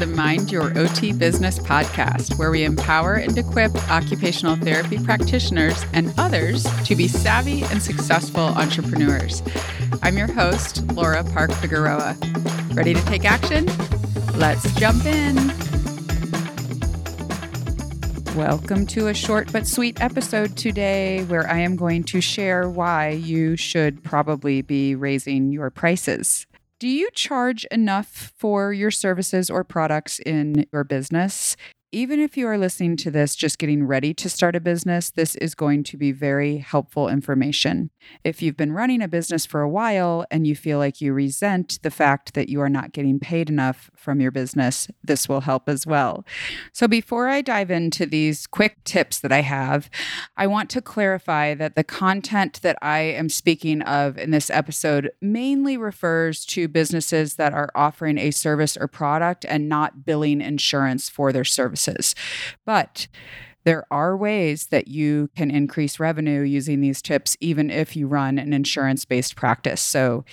the Mind Your OT Business podcast, where we empower and equip occupational therapy practitioners and others to be savvy and successful entrepreneurs. I'm your host, Laura Park Figueroa. Ready to take action? Let's jump in. Welcome to a short but sweet episode today where I am going to share why you should probably be raising your prices. Do you charge enough for your services or products in your business? Even if you are listening to this just getting ready to start a business, this is going to be very helpful information. If you've been running a business for a while and you feel like you resent the fact that you are not getting paid enough from your business, this will help as well. So, before I dive into these quick tips that I have, I want to clarify that the content that I am speaking of in this episode mainly refers to businesses that are offering a service or product and not billing insurance for their service services. But there are ways that you can increase revenue using these tips, even if you run an insurance based practice. So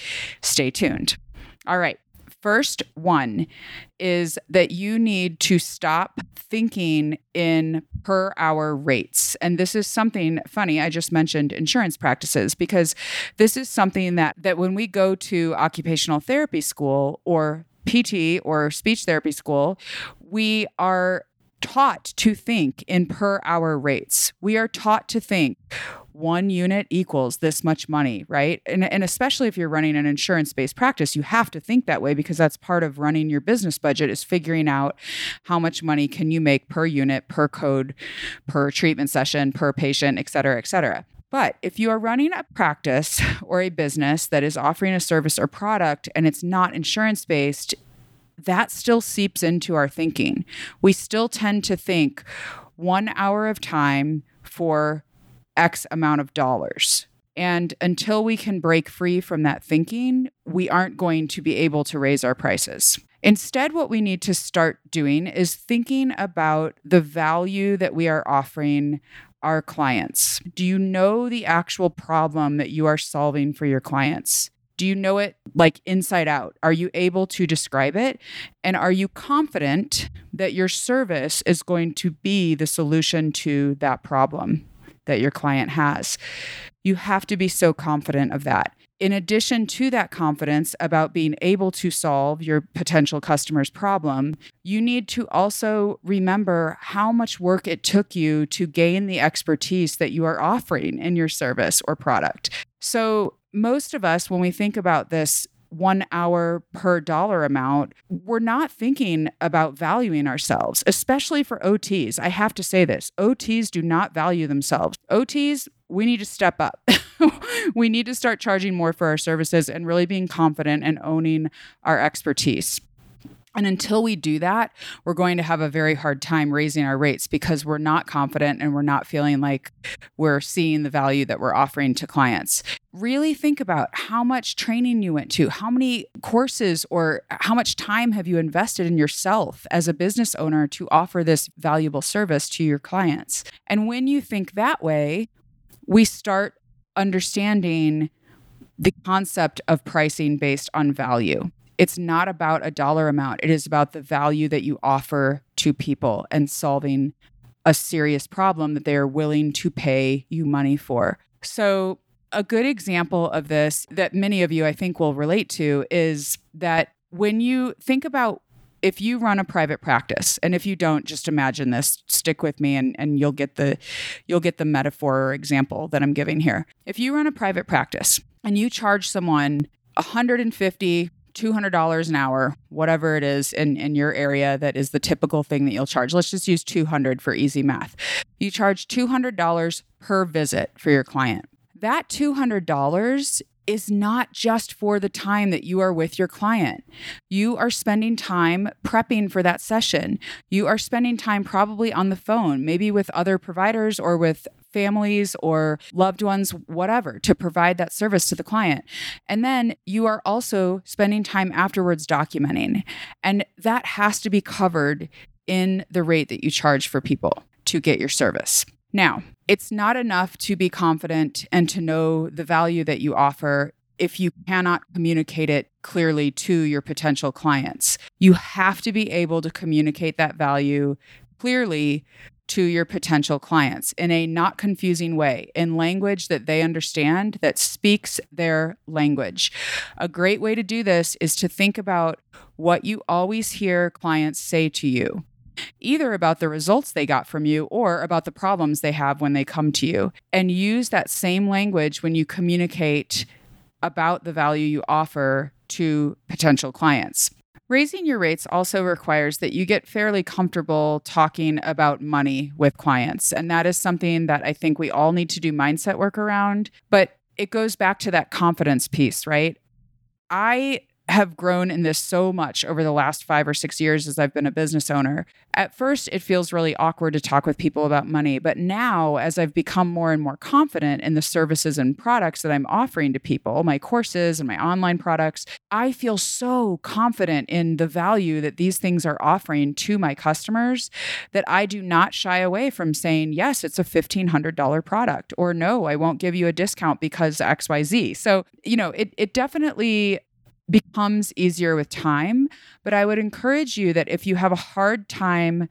stay tuned. All right. First one is that you need to stop thinking in per hour rates. And this is something funny. I just mentioned insurance practices because this is something that that when we go to occupational therapy school or PT or speech therapy school, we are taught to think in per hour rates. We are taught to think one unit equals this much money, right? And, and especially if you're running an insurance based practice, you have to think that way because that's part of running your business budget is figuring out how much money can you make per unit, per code, per treatment session, per patient, et cetera, et cetera. But if you are running a practice or a business that is offering a service or product and it's not insurance based, that still seeps into our thinking. We still tend to think one hour of time for X amount of dollars. And until we can break free from that thinking, we aren't going to be able to raise our prices. Instead, what we need to start doing is thinking about the value that we are offering our clients. Do you know the actual problem that you are solving for your clients? Do you know it like inside out? Are you able to describe it? And are you confident that your service is going to be the solution to that problem that your client has? You have to be so confident of that. In addition to that confidence about being able to solve your potential customer's problem, you need to also remember how much work it took you to gain the expertise that you are offering in your service or product. So, most of us, when we think about this one hour per dollar amount, we're not thinking about valuing ourselves, especially for OTs. I have to say this OTs do not value themselves. OTs, we need to step up. we need to start charging more for our services and really being confident and owning our expertise. And until we do that, we're going to have a very hard time raising our rates because we're not confident and we're not feeling like we're seeing the value that we're offering to clients. Really think about how much training you went to, how many courses or how much time have you invested in yourself as a business owner to offer this valuable service to your clients. And when you think that way, we start understanding the concept of pricing based on value it's not about a dollar amount. It is about the value that you offer to people and solving a serious problem that they are willing to pay you money for. So, a good example of this that many of you I think will relate to is that when you think about if you run a private practice and if you don't just imagine this stick with me and, and you'll get the you'll get the metaphor or example that i'm giving here if you run a private practice and you charge someone 150 $200 an hour, whatever it is in, in your area that is the typical thing that you'll charge. Let's just use 200 for easy math. You charge $200 per visit for your client. That $200 is not just for the time that you are with your client. You are spending time prepping for that session. You are spending time probably on the phone, maybe with other providers or with families or loved ones, whatever, to provide that service to the client. And then you are also spending time afterwards documenting. And that has to be covered in the rate that you charge for people to get your service. Now, it's not enough to be confident and to know the value that you offer if you cannot communicate it clearly to your potential clients. You have to be able to communicate that value clearly to your potential clients in a not confusing way, in language that they understand, that speaks their language. A great way to do this is to think about what you always hear clients say to you. Either about the results they got from you or about the problems they have when they come to you. And use that same language when you communicate about the value you offer to potential clients. Raising your rates also requires that you get fairly comfortable talking about money with clients. And that is something that I think we all need to do mindset work around. But it goes back to that confidence piece, right? I have grown in this so much over the last five or six years as I've been a business owner. At first, it feels really awkward to talk with people about money. But now, as I've become more and more confident in the services and products that I'm offering to people, my courses and my online products, I feel so confident in the value that these things are offering to my customers that I do not shy away from saying, yes, it's a $1,500 product, or no, I won't give you a discount because XYZ. So, you know, it, it definitely becomes easier with time. But I would encourage you that if you have a hard time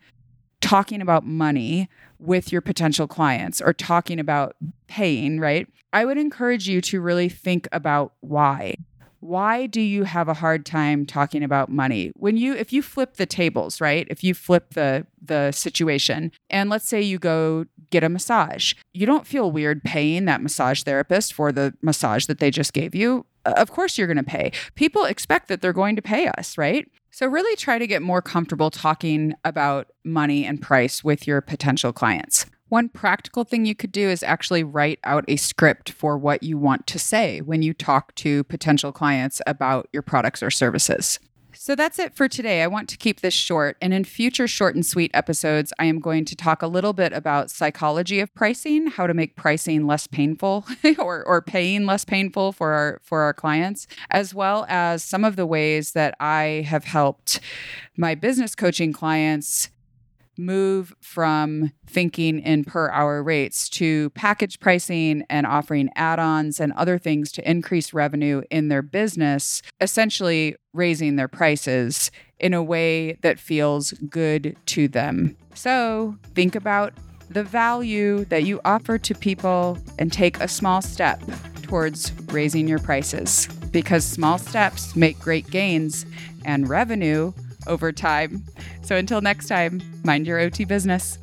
talking about money with your potential clients or talking about paying, right? I would encourage you to really think about why. Why do you have a hard time talking about money? When you if you flip the tables, right? If you flip the the situation and let's say you go get a massage. You don't feel weird paying that massage therapist for the massage that they just gave you of course you're going to pay. People expect that they're going to pay us, right? So, really try to get more comfortable talking about money and price with your potential clients. One practical thing you could do is actually write out a script for what you want to say when you talk to potential clients about your products or services. So that's it for today. I want to keep this short. And in future short and sweet episodes, I am going to talk a little bit about psychology of pricing, how to make pricing less painful or, or paying less painful for our for our clients, as well as some of the ways that I have helped my business coaching clients move from thinking in per hour rates to package pricing and offering add ons and other things to increase revenue in their business, essentially raising their prices in a way that feels good to them. So think about the value that you offer to people and take a small step towards raising your prices because small steps make great gains and revenue over time. So until next time, mind your OT business.